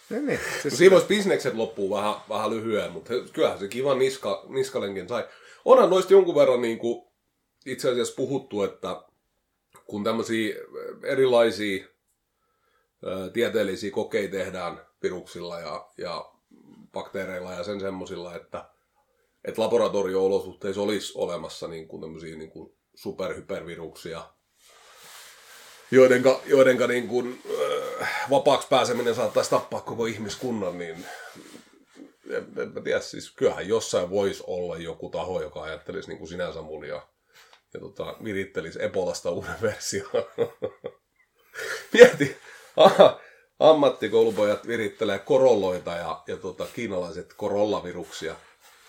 Niin, niin. No Siis, siinä voisi bisnekset loppuu vähän, vähän lyhyen, mutta kyllähän se kiva niska, niskalenkin sai. Onhan noista jonkun verran niin kuin itse asiassa puhuttu, että kun tämmöisiä erilaisia ö, tieteellisiä kokeita tehdään viruksilla ja, ja bakteereilla ja sen semmosilla, että, että laboratorio-olosuhteissa olisi olemassa niin kuin tämmöisiä niin kuin superhyperviruksia, joidenka, joidenka niin kuin, äh, vapaaksi pääseminen saattaisi tappaa koko ihmiskunnan, niin en, en mä tiedä, siis kyllähän jossain voisi olla joku taho, joka ajattelisi niin kuin sinä Samuli ja, tota, virittelisi Ebolasta uuden version. Mieti, aha, ammattikoulupojat virittelee korolloita ja, ja tota, kiinalaiset korollaviruksia.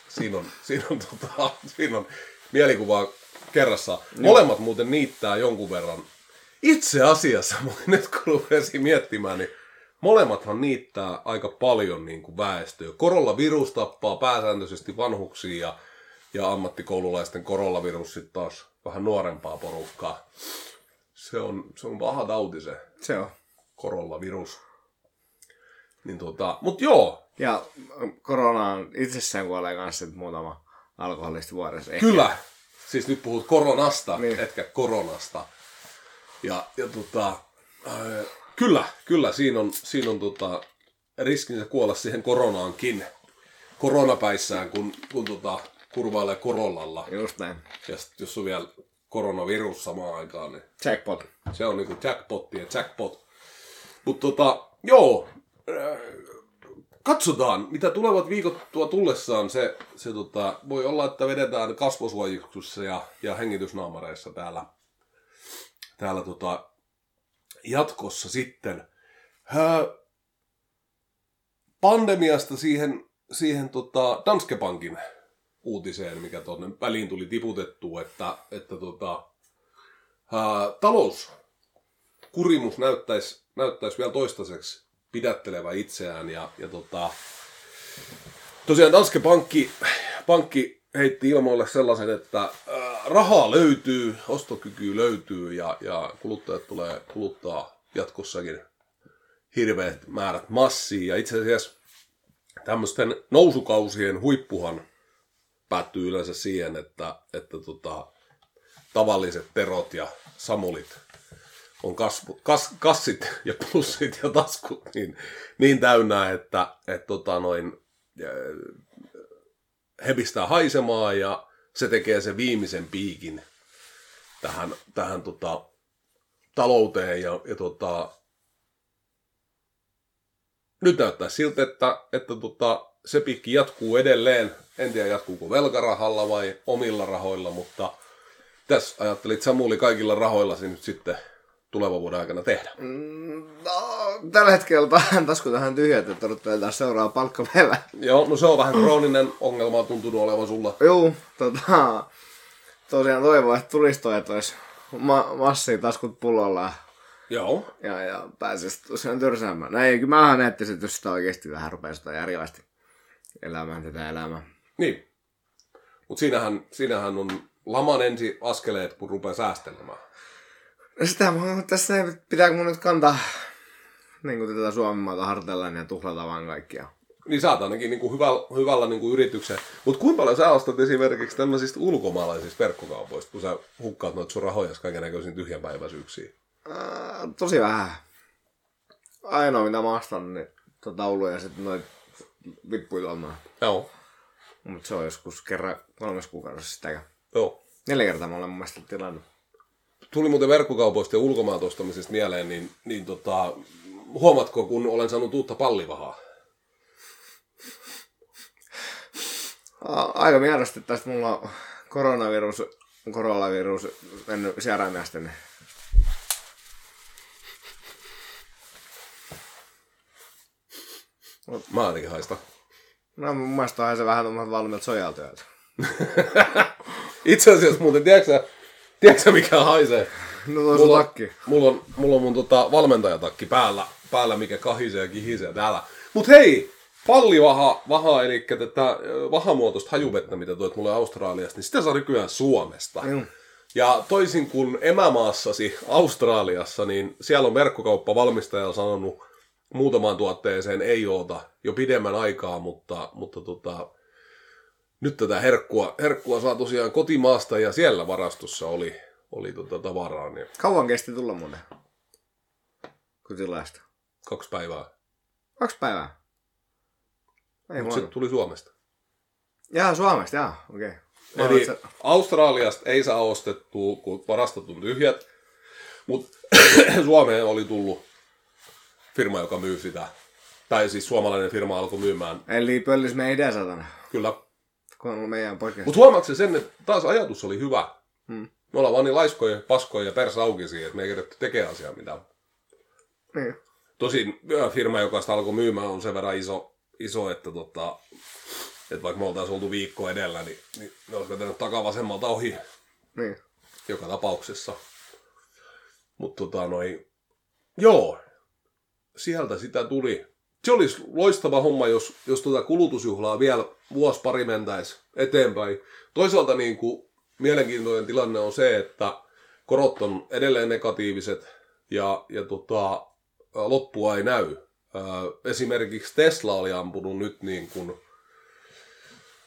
Siinä on, siinä on, tota, siinä on mielikuvaa kerrassa. Molemmat muuten niittää jonkun verran. Itse asiassa, mutta nyt kun rupesin miettimään, niin molemmathan niittää aika paljon niin kuin väestöä. Korollavirus tappaa pääsääntöisesti vanhuksia ja, ja ammattikoululaisten korollavirus sitten taas vähän nuorempaa porukkaa. Se on, se on paha tauti se Se on. korollavirus. Niin tota, mut joo, Ja koronaan itsessään kuolee kanssa muutama alkoholista vuodessa. Ehkä. Kyllä. Siis nyt puhut koronasta. Niin. etkä koronasta. Ja, ja tota, äh, kyllä, kyllä siinä on, siinä on tota, riskinsä kuolla siihen koronaankin. Koronapäissään, kun, kun tota, kurvailee korollalla. Just näin. Ja sit, jos on vielä koronavirus samaan aikaan, niin Jackpot. se on niinku jackpotti ja jackpot. Mutta tota, joo, äh, katsotaan, mitä tulevat viikot tuo tullessaan. Se, se tota, voi olla, että vedetään kasvosuojuksessa ja, ja hengitysnaamareissa täällä, täällä tota, jatkossa sitten. Hää, pandemiasta siihen, siihen tota Danske Bankin uutiseen, mikä tuonne väliin tuli tiputettua, että, että tota, ää, talous näyttäisi, näyttäisi vielä toistaiseksi pidättelevä itseään. Ja, ja tota, tosiaan Danske Pankki, pankki heitti ilmoille sellaisen, että rahaa löytyy, ostokyky löytyy ja, ja kuluttajat tulee kuluttaa jatkossakin hirveät määrät massia. Ja itse asiassa tämmöisten nousukausien huippuhan päättyy yleensä siihen, että, että tota, tavalliset terot ja samulit on kasvu, kas, kassit ja pussit ja taskut niin, niin täynnä, että et, tota, noin, he pistää haisemaan ja se tekee sen viimeisen piikin tähän, tähän tota, talouteen ja, ja tota, nyt näyttää siltä, että, että tota, se piikki jatkuu edelleen. En tiedä jatkuuko velkarahalla vai omilla rahoilla, mutta tässä ajattelit Samuli kaikilla rahoilla se nyt sitten tulevan vuoden aikana tehdä. Mm, No, tällä hetkellä tahan tasku tähän tyhjät, että odottaa taas seuraava palkkapäivä. Joo, no se on vähän krooninen ongelma on tuntunut olevan sulla. Juu, tota, tosiaan toivon, että tulisi toi, että olisi ma- massia taskut pullolla Joo. ja, ja pääsisi tosiaan tyrsäämään. Näin, kyllä mä miettisin, että jos sitä oikeasti vähän rupeaa sitä järjevästi elämään tätä elämää. Niin. Mutta siinähän, siinähän on laman ensi askeleet, kun rupeaa säästelemään. No sitä mä, tässä pitääkö mun nyt kantaa niin kuin tätä Suomen maata harteillaan ja tuhlata vaan kaikkia. Niin sä oot ainakin niinku hyvällä, hyvällä niinku yrityksen. Mutta kuinka paljon sä ostat esimerkiksi tämmöisistä ulkomaalaisista verkkokaupoista, kun sä hukkaat noita sun rahoja kaiken näköisiin tyhjänpäiväisyyksiin? Ää, tosi vähän. Ainoa mitä mä ostan, niin tota tauluja ja sitten noit vippuja tuomaan. Joo. Mutta se on joskus kerran kolmes kuukaudessa sitäkään. Joo. Neljä kertaa mä olen mun mielestä tilannut. Tuli muuten verkkokaupoista ja ulkomaan ostamisesta mieleen, niin, niin tota, huomatko, kun olen saanut uutta pallivahaa? Aika miedosti tästä mulla on koronavirus, koronavirus mennyt sieraimeasta. Niin Mä ainakin haista. no mun mielestä onhan se vähän tuommoiset valmiit sojalta. Itse asiassa muuten, tiedätkö tiedätkö mikä haisee? No toi Mulla, takki. mulla, on, mulla on mun tota valmentajatakki päällä, päällä, mikä kahisee ja kihisee täällä. Mut hei, pallivaha, vaha, eli tätä vahamuotoista hajuvettä, mitä tuot mulle Australiasta, niin sitä saa nykyään Suomesta. Mm. Ja toisin kuin emämaassasi Australiassa, niin siellä on verkkokauppavalmistaja sanonut muutamaan tuotteeseen ei oota jo pidemmän aikaa, mutta, mutta tota, nyt tätä herkkua, herkkua saa tosiaan kotimaasta ja siellä varastossa oli, oli tota tavaraa, niin Kauan kesti tulla muuten? Kun tilasta. kaksi päivää. Kaksi päivää. Ei Mutta se tuli Suomesta. Jaa, Suomesta, jaa, okei. Okay. Eli Australiasta ei saa ostettua, kun varastot on tyhjät. Mutta Suomeen oli tullut firma, joka myy sitä. Tai siis suomalainen firma alkoi myymään. Eli pöllis meidän idea satana, Kyllä. kun on meidän podcast. Mutta huomaatko sen, että taas ajatus oli hyvä. Hmm. Me ollaan vaan niin laiskoja, paskoja ja persaukisia, että me ei kerätty tekemään asiaa mitään. Niin. Tosin firma, joka sitä alkoi myymään, on sen verran iso, iso että, tota, että vaikka me oltaisiin oltu viikko edellä, niin, niin ne olisi vetänyt takavasemmalta ohi Niin. joka tapauksessa. Mutta tota noin, joo, sieltä sitä tuli. Se olisi loistava homma, jos, jos tuota kulutusjuhlaa vielä vuosi pari mentäisi eteenpäin. Toisaalta niin kuin, mielenkiintoinen tilanne on se, että korot on edelleen negatiiviset ja, ja tota, loppua ei näy. Esimerkiksi Tesla oli ampunut nyt niin kuin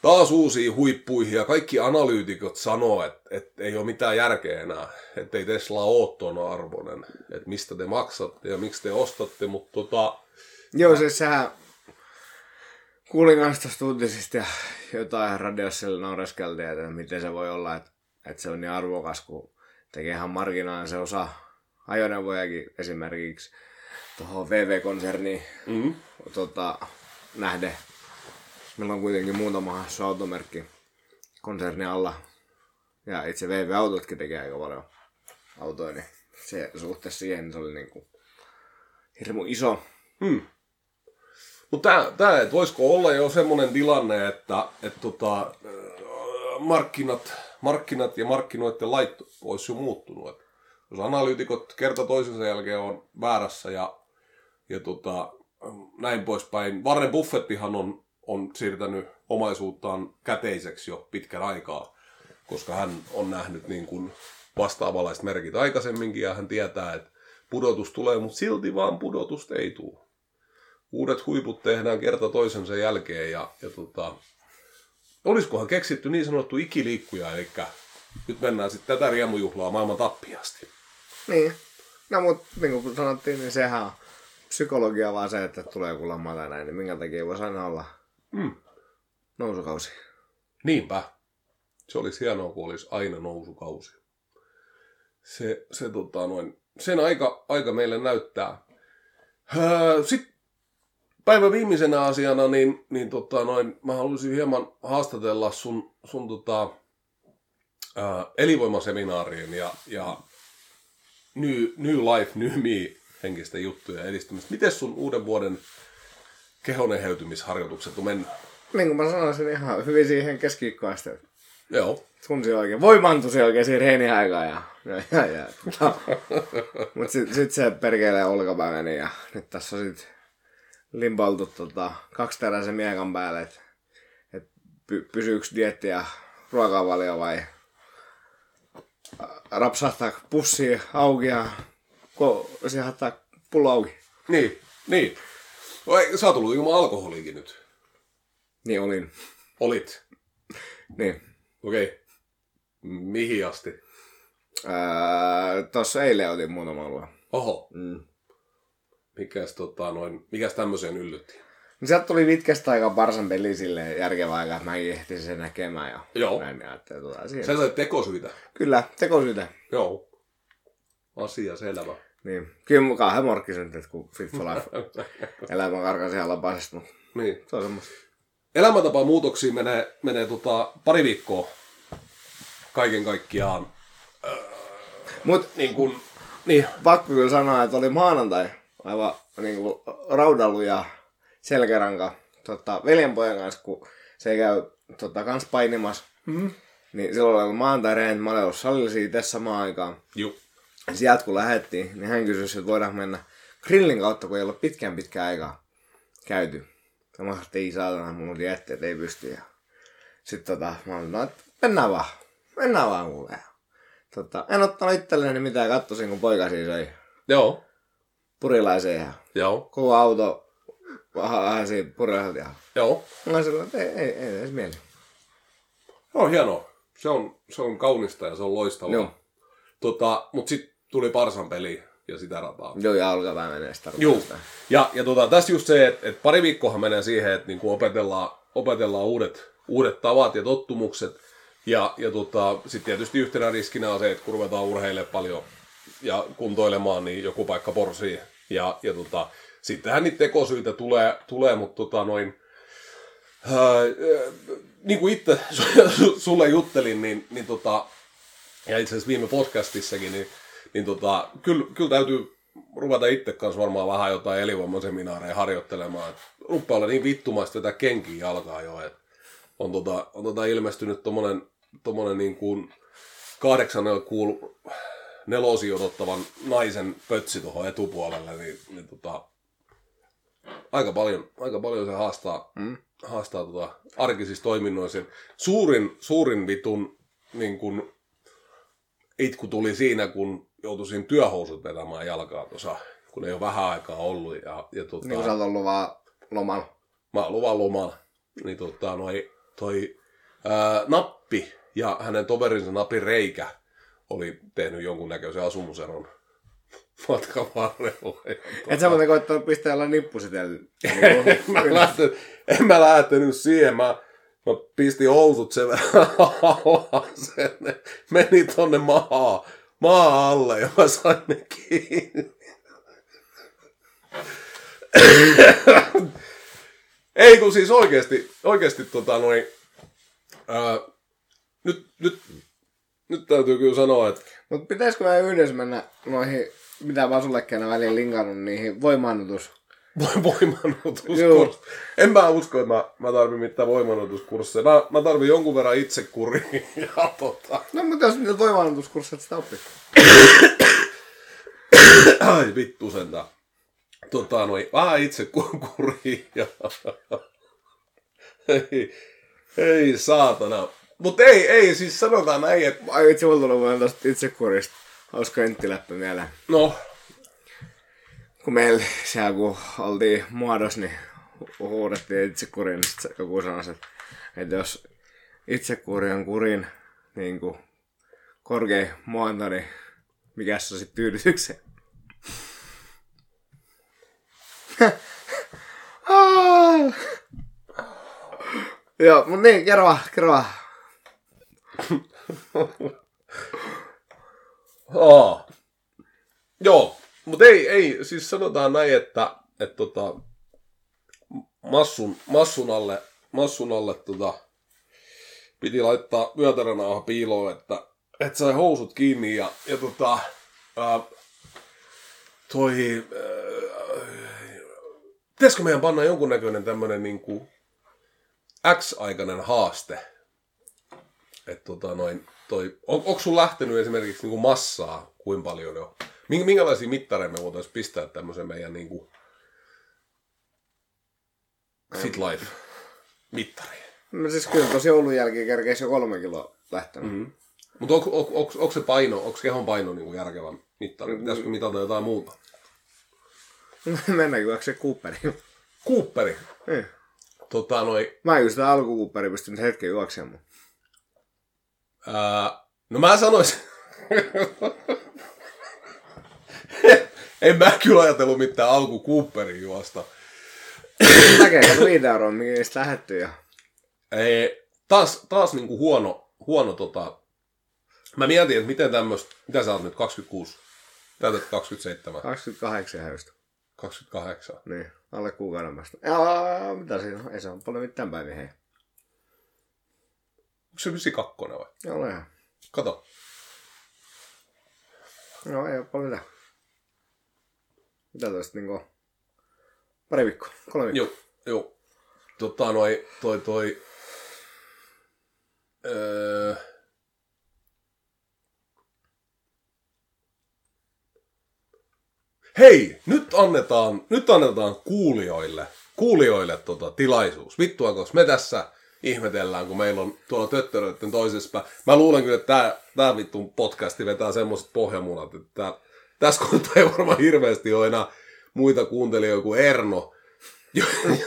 taas uusiin huippuihin ja kaikki analyytikot sanoo, että, että ei ole mitään järkeä enää, että ei Tesla ole tuon arvoinen, että mistä te maksatte ja miksi te ostatte, mutta tota, Joo, siis sehän kuulin kanssa tuosta uutisista ja jotain radiossa naureskeltiin, että miten se voi olla, että, että se on niin arvokas, kun tekee ihan marginaalinen se osa ajoneuvojakin esimerkiksi tuohon VV-konserniin mm, tota, nähden. Meillä on kuitenkin muutama hassu automerkki konserni alla. Ja itse VV-autotkin tekee aika paljon autoja, niin se suhteessa siihen niin se oli niinku hirmu iso. mm. Mutta tämä, että voisiko olla jo semmoinen tilanne, että, että tota, markkinat, markkinat ja markkinoiden lait olisi jo muuttunut. Et jos analyytikot kerta toisensa jälkeen on väärässä ja, ja tota, näin poispäin. Warren Buffettihan on, on siirtänyt omaisuuttaan käteiseksi jo pitkän aikaa, koska hän on nähnyt niin kuin vastaavanlaiset merkit aikaisemminkin ja hän tietää, että pudotus tulee, mutta silti vaan pudotusta ei tule. Uudet huiput tehdään kerta toisensa jälkeen ja, ja tota, olisikohan keksitty niin sanottu ikiliikkuja, eli nyt mennään sitten tätä riemujuhlaa maailman tappiasti. Niin. No mut niin kuin sanottiin, niin sehän on psykologia vaan se, että tulee joku lama tai näin, niin minkä takia ei voisi aina olla Mm. nousukausi. Niinpä. Se olisi hienoa, kun olisi aina nousukausi. Se, se tota noin, sen aika, aika meille näyttää. Öö, Sitten päivän viimeisenä asiana, niin, niin tota noin, mä haluaisin hieman haastatella sun, sun tota, ää, elinvoimaseminaariin ja, ja New, New Life, New Me henkistä juttuja edistämistä. Miten sun uuden vuoden kehoneheytymisharjoitukset on mennyt? Niin kuin mä sanoisin ihan hyvin siihen keskiikkoon asti. Joo. Tunsi oikein, voimantusi oikein siinä reinin aikaa ja, ja, ja, ja tota, Mut sit, sit se perkelee olkapää meni ja nyt tässä on sit limpautu tota, kaksiteräisen miekan päälle, että et py, pysyykö dietti ja ruokavalio vai rapsahtaa pussi auki ja ko, pullo auki. Niin, niin. Vai, sä oot tullut ilman alkoholiikin nyt. Niin olin. Olit. Niin. Okei. Okay. Mihin asti? Öö, tossa eilen otin muutama lua. Oho. Mm. Mikäs, tota, noin, mikäs tämmöiseen yllytti? Niin sieltä tuli pitkästä aikaa Barsan peli silleen järkevä aika, että mäkin ehtisin sen näkemään. Ja Joo. Näin, ja että, siinä. Sä sait tekosyitä. Kyllä, tekosyytä. Joo. Asia selvä. Niin. Kyllä mukaan he morkkisynteet, kun Fit for Life elämä karkasi ihan lapasesta, mutta Niin. se on semmoista. Elämäntapa muutoksiin menee, menee tota, pari viikkoa kaiken kaikkiaan. Mut Niin kun, niin. pakko kyllä sanoa, että oli maanantai aivan niin kuin raudalu ja selkäranka tota, veljenpojan kanssa, kun se käy tota, kans painimassa. Mm. Niin silloin oli maanantai reen, mä olin ollut salilla siitä samaan aikaan. Juu. Sieltä kun lähettiin, niin hän kysyi, että voidaan mennä grillin kautta, kun ei ole pitkään pitkään aikaa käyty. Ja mä sanoin, että ei saatana, mulla oli jätti, että ei pysty. Ja sitten tota, mä olin, no, että mennään vaan. Mennään vaan kuule. Ja Tota, en ottanut itselleni mitään, kattosin kun poika siis söi Joo. purilaisen ja Joo. koko auto vähän, siinä purilaiselta. Ja Joo. mä silloin, että ei, ei, ei edes mieli. No hienoa. Se on, se on kaunista ja se on loistavaa. Joo. Tota, mut sitten tuli Parsan peli. ja sitä rataa. Joo, ja alkavää menee sitä Joo. Ja, ja tota, tässä just se, että, että pari viikkoa menee siihen, että niin kuin opetellaan, opetellaan uudet, uudet tavat ja tottumukset. Ja, ja tota, sitten tietysti yhtenä riskinä on se, että kun ruvetaan urheilemaan paljon ja kuntoilemaan, niin joku paikka porsii. Ja, ja tota, sittenhän niitä tekosyitä tulee, tulee mutta tota, noin, ää, niin kuin itse sulle juttelin, niin, niin tota, ja itse asiassa viime podcastissakin, niin, niin tota, kyllä, kyllä täytyy ruveta itse kanssa varmaan vähän jotain elinvoimaseminaareja harjoittelemaan. Ruppaa olla niin vittumaista tätä kenkiä jalkaa jo, että on, tota, on tota ilmestynyt tommonen, tommonen niin kuin kahdeksan kuul nelosi odottavan naisen pötsi tuohon etupuolelle, niin, niin tota, aika paljon, aika paljon se haastaa, mm. haastaa tota arkisissa toiminnoissa. Suurin, suurin vitun niin kuin, itku tuli siinä, kun joutuisin työhousut vetämään jalkaa tuossa, kun ei ole vähän aikaa ollut. Ja, ja tota, niin kuin sä oot ollut vaan lomalla. Mä oon ollut vaan lomalla. Niin tota, noi, toi ää, nappi ja hänen toverinsa napin reikä oli tehnyt jonkunnäköisen asumuseron matkan varrella. Et sä muuten koittanut pistää jollain nippusitellä. en, mä lähtenyt, en mä lähtenyt siihen. Mä, mä pistin housut sen verran. Ne meni tonne maahan, maa alle ja mä sain ne. Ei kun siis oikeesti, oikeesti tota noin, ää, nyt, nyt, nyt täytyy kyllä sanoa, että Mut pitäisikö mä yhdessä mennä noihin, mitä mä sullekin aina väliin linkannut niihin voimaannutus. Voi voimannutuskurssi. En mä usko, että mä, mä tarvin mitään voimannutuskursseja. Mä, mä tarvin jonkun verran itsekuria tota... No mutta jos niitä voimaannutuskursseja sitä oppii. Ai vittu sentään. Tota noin, vähän itsekuria ja... ei, ei saatana. Mut ei, ei, siis sanotaan näin, että... Ai itse mulla tuli vaan tosta itsekurista hauska inttiläppä mieleen. No, Kun meillä siellä kun oltiin muodossa, niin hu- huudettiin itsekuriin, niin sitten joku sanoi, että, että jos itsekuri on kurin niin kuin korkein muoto, niin mikä se on sitten tyydytyksen? Joo, mut niin, kerro vaan, kerro vaan. Aa. Joo, mutta ei, ei, siis sanotaan näin, että, että tota, massun, massun alle, massun alle tota, piti laittaa vyötäränauha piiloon, että, että sai housut kiinni ja, ja tota, ää, toi, pitäisikö meidän panna jonkunnäköinen tämmönen niinku X-aikainen haaste, että tota noin, toi, on, onko sun lähtenyt esimerkiksi niinku massaa, kuinka paljon on? Mink- Minkälaisia mittareja me voitaisiin pistää tämmöisen meidän niinku Fit Life mittariin? No siis kyllä tosi joulun jälkeen kerkeisi jo kolme kiloa lähtenyt. Mm. Mutta onko, onko, onko, onko, se paino, onko kehon paino niinku järkevä mittari? Pitäisikö mitata jotain muuta? Mennäänkö vaikka se Cooperiin? Cooperi. Niin. Tota noi, Mä en just sitä alku Cooperiin pystynyt hetken juoksemaan. ää, no mä sanoisin, en mä kyllä ajatellut mitään alku Cooperin juosta. Näkee, kato viitä euroa, mikä niistä lähetty ja... Ei, taas, taas niinku huono, huono tota... Mä mietin, että miten tämmöstä, mitä sä oot nyt, 26? Täytät 27, 28 häystä. 28. Niin, alle kuukauden päästä. Mitä siinä on? Ei se ole paljon mitään päiviä, hei. Onko se 92 vai? Joo, ole ihan. Kato. No, ei ole paljon mitään. Mitä tosta niinku... Pari viikkoa, kolme viikkoa. Joo, joo. Tota noi, toi, toi... Öö, Hei, nyt annetaan, nyt annetaan kuulijoille, kuulijoille tota tilaisuus. Vittua, koska me tässä ihmetellään, kun meillä on tuolla töttöröiden toisessa. Mä luulen kyllä, että tää, tää vittu podcasti vetää semmoiset pohjamunat, että tässä kohtaa ei varmaan hirveästi ole enää muita kuuntelijoita kuin Erno,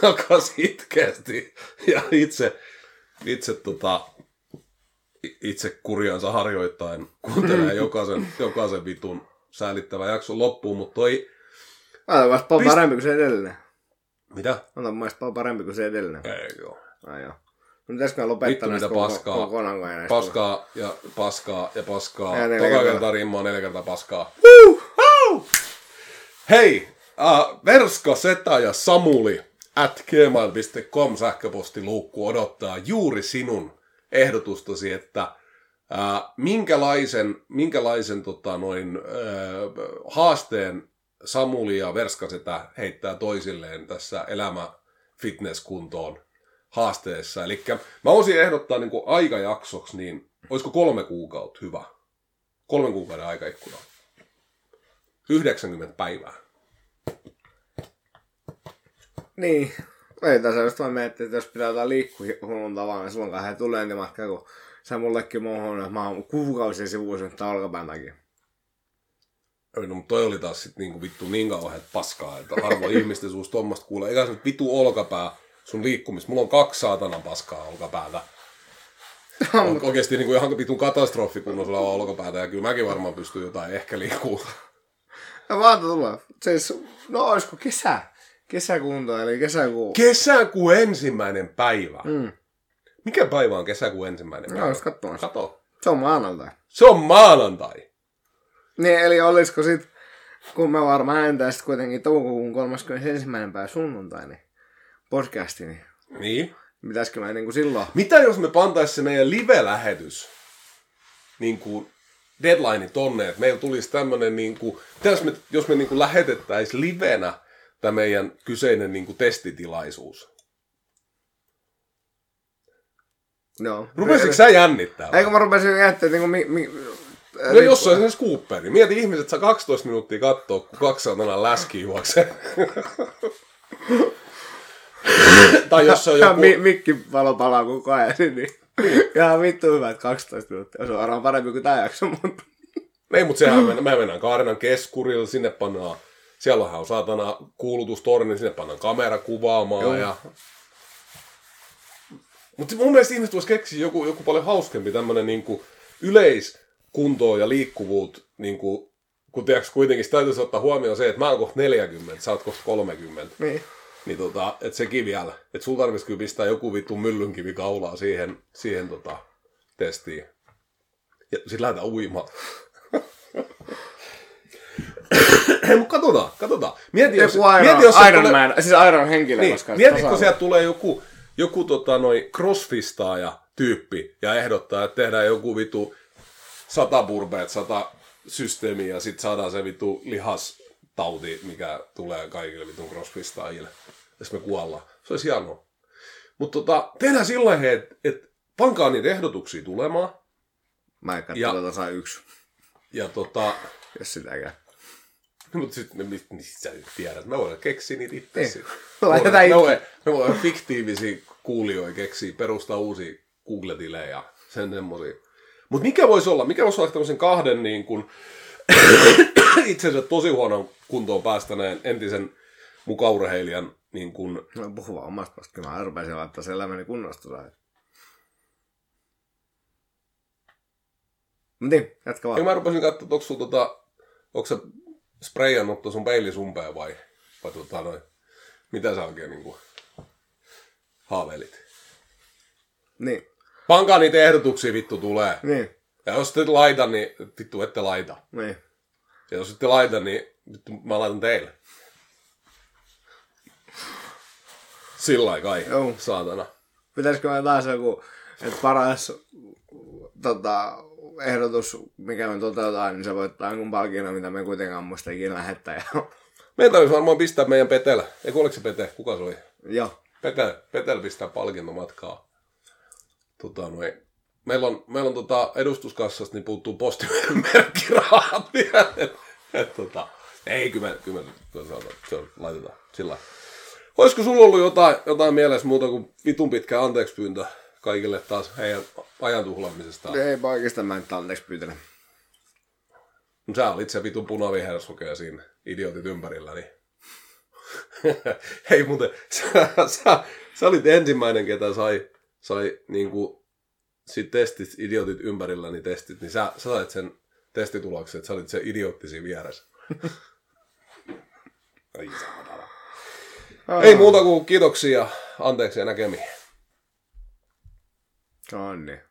joka sitkeästi ja itse, itse, tota, itse kurjansa harjoittain kuuntelee jokaisen, jokaisen vitun säälittävä jakso loppuun, mutta toi... Vasta Pist- parempi kuin se edellinen. Mitä? Mielestä paljon parempi kuin se edellinen. Ei joo. Ai joo. No pitäisikö lopettaa Vittu, näistä paskaa. kokonaan, Paskaa ja paskaa ja paskaa. Ja neljä Toka kertaa. rimmaa neljä kertaa paskaa. Hei! Uh, Verska, Seta ja Samuli at gmail.com sähköpostiluukku odottaa juuri sinun ehdotustasi, että uh, minkälaisen, minkälaisen tota, noin, uh, haasteen Samuli ja Verska Setä heittää toisilleen tässä elämä fitnesskuntoon haasteessa. Eli mä voisin ehdottaa niin kuin aikajaksoksi, niin olisiko kolme kuukautta hyvä? Kolmen kuukauden aikaikkuna. 90 päivää. Niin. Ei tässä just vaan miettiä, että jos pitää jotain liikkua huonon tavalla, niin silloin he tulee niin matka, kun sä mullekin muuhun, että mä oon kuukausia sivuisen tämän olkapään takia. No, mutta toi oli taas sit niinku vittu niin kauhean paskaa, että harvo ihmisten suusta tuommoista kuulee. Eikä se nyt vittu olkapää sun liikkumista. Mulla on kaksi saatanan paskaa olkapäätä. On oikeesti niinku ihan vitun katastrofi, kun on sulla on olkapäätä. Ja kyllä mäkin varmaan pystyn jotain ehkä liikkuu. No vaan tulee. Siis, no olisiko kesä? Kesäkunto, eli kesäkuu. Kesäkuun ensimmäinen päivä. Mm. Mikä päivä on kesäkuun ensimmäinen No, päivä? olisi katsomassa. Kato. Se on maanantai. Se on maanantai. Niin, eli olisiko sit, kun me varmaan ääntää sit kuitenkin toukokuun 31. päivä sunnuntai, niin podcasti, niin Niin. pitäisikö mä niinku silloin? Mitä jos me pantais se meidän live-lähetys niin kuin deadline tonne, että meillä tulisi tämmönen niin kuin, jos me, jos me niin kuin lähetettäisiin livenä tämä meidän kyseinen niin kuin testitilaisuus. Joo. Rupesitko sä jännittää? Eikö mä rupesin miettimään, niinku mi, mi, No jos se on esimerkiksi Cooperi. Mieti ihmiset saa 12 minuuttia katsoa, kun kaksi saatana läski juoksee. tai jos se on joku... mi, mikki valo palaa koko ajan, niin ihan vittu hyvä, että 12 minuuttia. Se on varmaan parempi kuin tää jakso, mutta... Ei, mutta sehän mennään, me mennään Kaarinan keskurille, sinne pannaan, siellähän on saatana kuulutustorni, sinne pannaan kamera kuvaamaan Joo. ja... Mutta mun mielestä ihmiset vois keksiä joku, joku paljon hauskempi tämmönen niinku yleiskuntoa ja liikkuvuut, niinku, kun tiedätkö, kuitenkin sitä täytyisi ottaa huomioon se, että mä oon kohta 40, sä oot kohta 30. Niin. Niin tota, et sekin vielä. Et sulla tarvitsisi kyllä pistää joku vittu myllynkivi kaulaa siihen, siihen tota, testiin. Ja sit lähdetään uimaan. Mutta katsotaan, katsotaan. Mieti, jos, Joku Iron, mieti, jos Iron tulee- Man, siis Iron henkilö, Niin, koska... mietitkö tasa- sieltä tulee joku, joku tota, noi crossfistaaja tyyppi ja ehdottaa, että tehdään joku vitu sata burbeet, sata systeemiä ja sitten saadaan se vitu lihastauti, mikä tulee kaikille vitun crossfistaajille. Jos me kuollaan. Se olisi hienoa. Mutta tota, tehdään sillä lailla, että et, pankaa niitä ehdotuksia tulemaan. Mä en katso Ja- saa yksi, Ja tota, jos sitäkään. mutta sitten mistä sä nyt tiedät, me voidaan keksiä niitä itse. Niin. sitten. Laitetaan me, itse. voidaan, me voidaan fiktiivisiä kuulijoita keksiä, perustaa uusia Google-tilejä ja sen semmosia. Mutta mikä voisi olla, mikä voisi olla tämmöisen kahden niin kuin, itsensä tosi huonon kuntoon päästäneen entisen mukaurheilijan niin kuin, No puhu vaan omasta vasta, kyllä mä rupesin laittaa sen elämäni kunnosta. Mut niin, jatka Ja vaan. mä rupesin katsoa, että onko sulla tota, onko sä sprayannut sun peilisumpeen vai, vai tota noin, mitä sä oikein niinku haaveilit? Niin, Pankaa niitä ehdotuksia vittu tulee. niin, Ja jos ette laita, niin vittu ette laita. niin. Ja jos ette laita, niin vittu mä laitan teille. Sillä kai, Joo. saatana. Pitäisikö me taas joku, että paras tota, ehdotus, mikä me toteutetaan, niin se voittaa jonkun palkinnon, mitä me kuitenkaan muista ikinä lähettää. Meidän täytyisi varmaan pistää meidän Petel. Eikö oliko se Pete? Kuka se oli? Joo. Petel, Petel pistää palkintomatkaa. Tota, noin. Meillä on, meillä on tota edustuskassasta, niin puuttuu postimerkkirahat vielä. Et, et, tota, ei, kyllä kyllä kyllä se, on, se on, laitetaan sillä. Olisiko sulla ollut jotain, jotain mielessä muuta kuin vitun pitkä anteeksi pyyntö kaikille taas heidän ajan tuhlaamisestaan? Ei paikista mä nyt anteeksi pyytele. No, sä olit se vitun punavihersokea siinä idiotit ympärillä, niin... Hei muuten, sä, sä, sä, olit ensimmäinen, ketä sai, sai niinku, sit testit, idiotit ympärillä, niin testit, niin sä, sä sait sen testitulokset, sä olit se idioottisi vieressä. Saatana. Ei muuta kuin kiitoksia, anteeksi ja näkemiin. On niin.